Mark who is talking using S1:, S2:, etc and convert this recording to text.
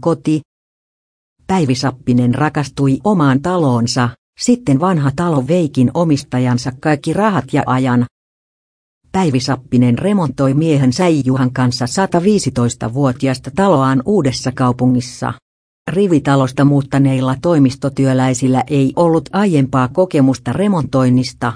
S1: Koti. Päivi Sappinen rakastui omaan taloonsa, sitten vanha talo veikin omistajansa kaikki rahat ja ajan. Päivi Sappinen remontoi miehen Säijuhan kanssa 115-vuotiasta taloaan uudessa kaupungissa. Rivitalosta muuttaneilla toimistotyöläisillä ei ollut aiempaa kokemusta remontoinnista.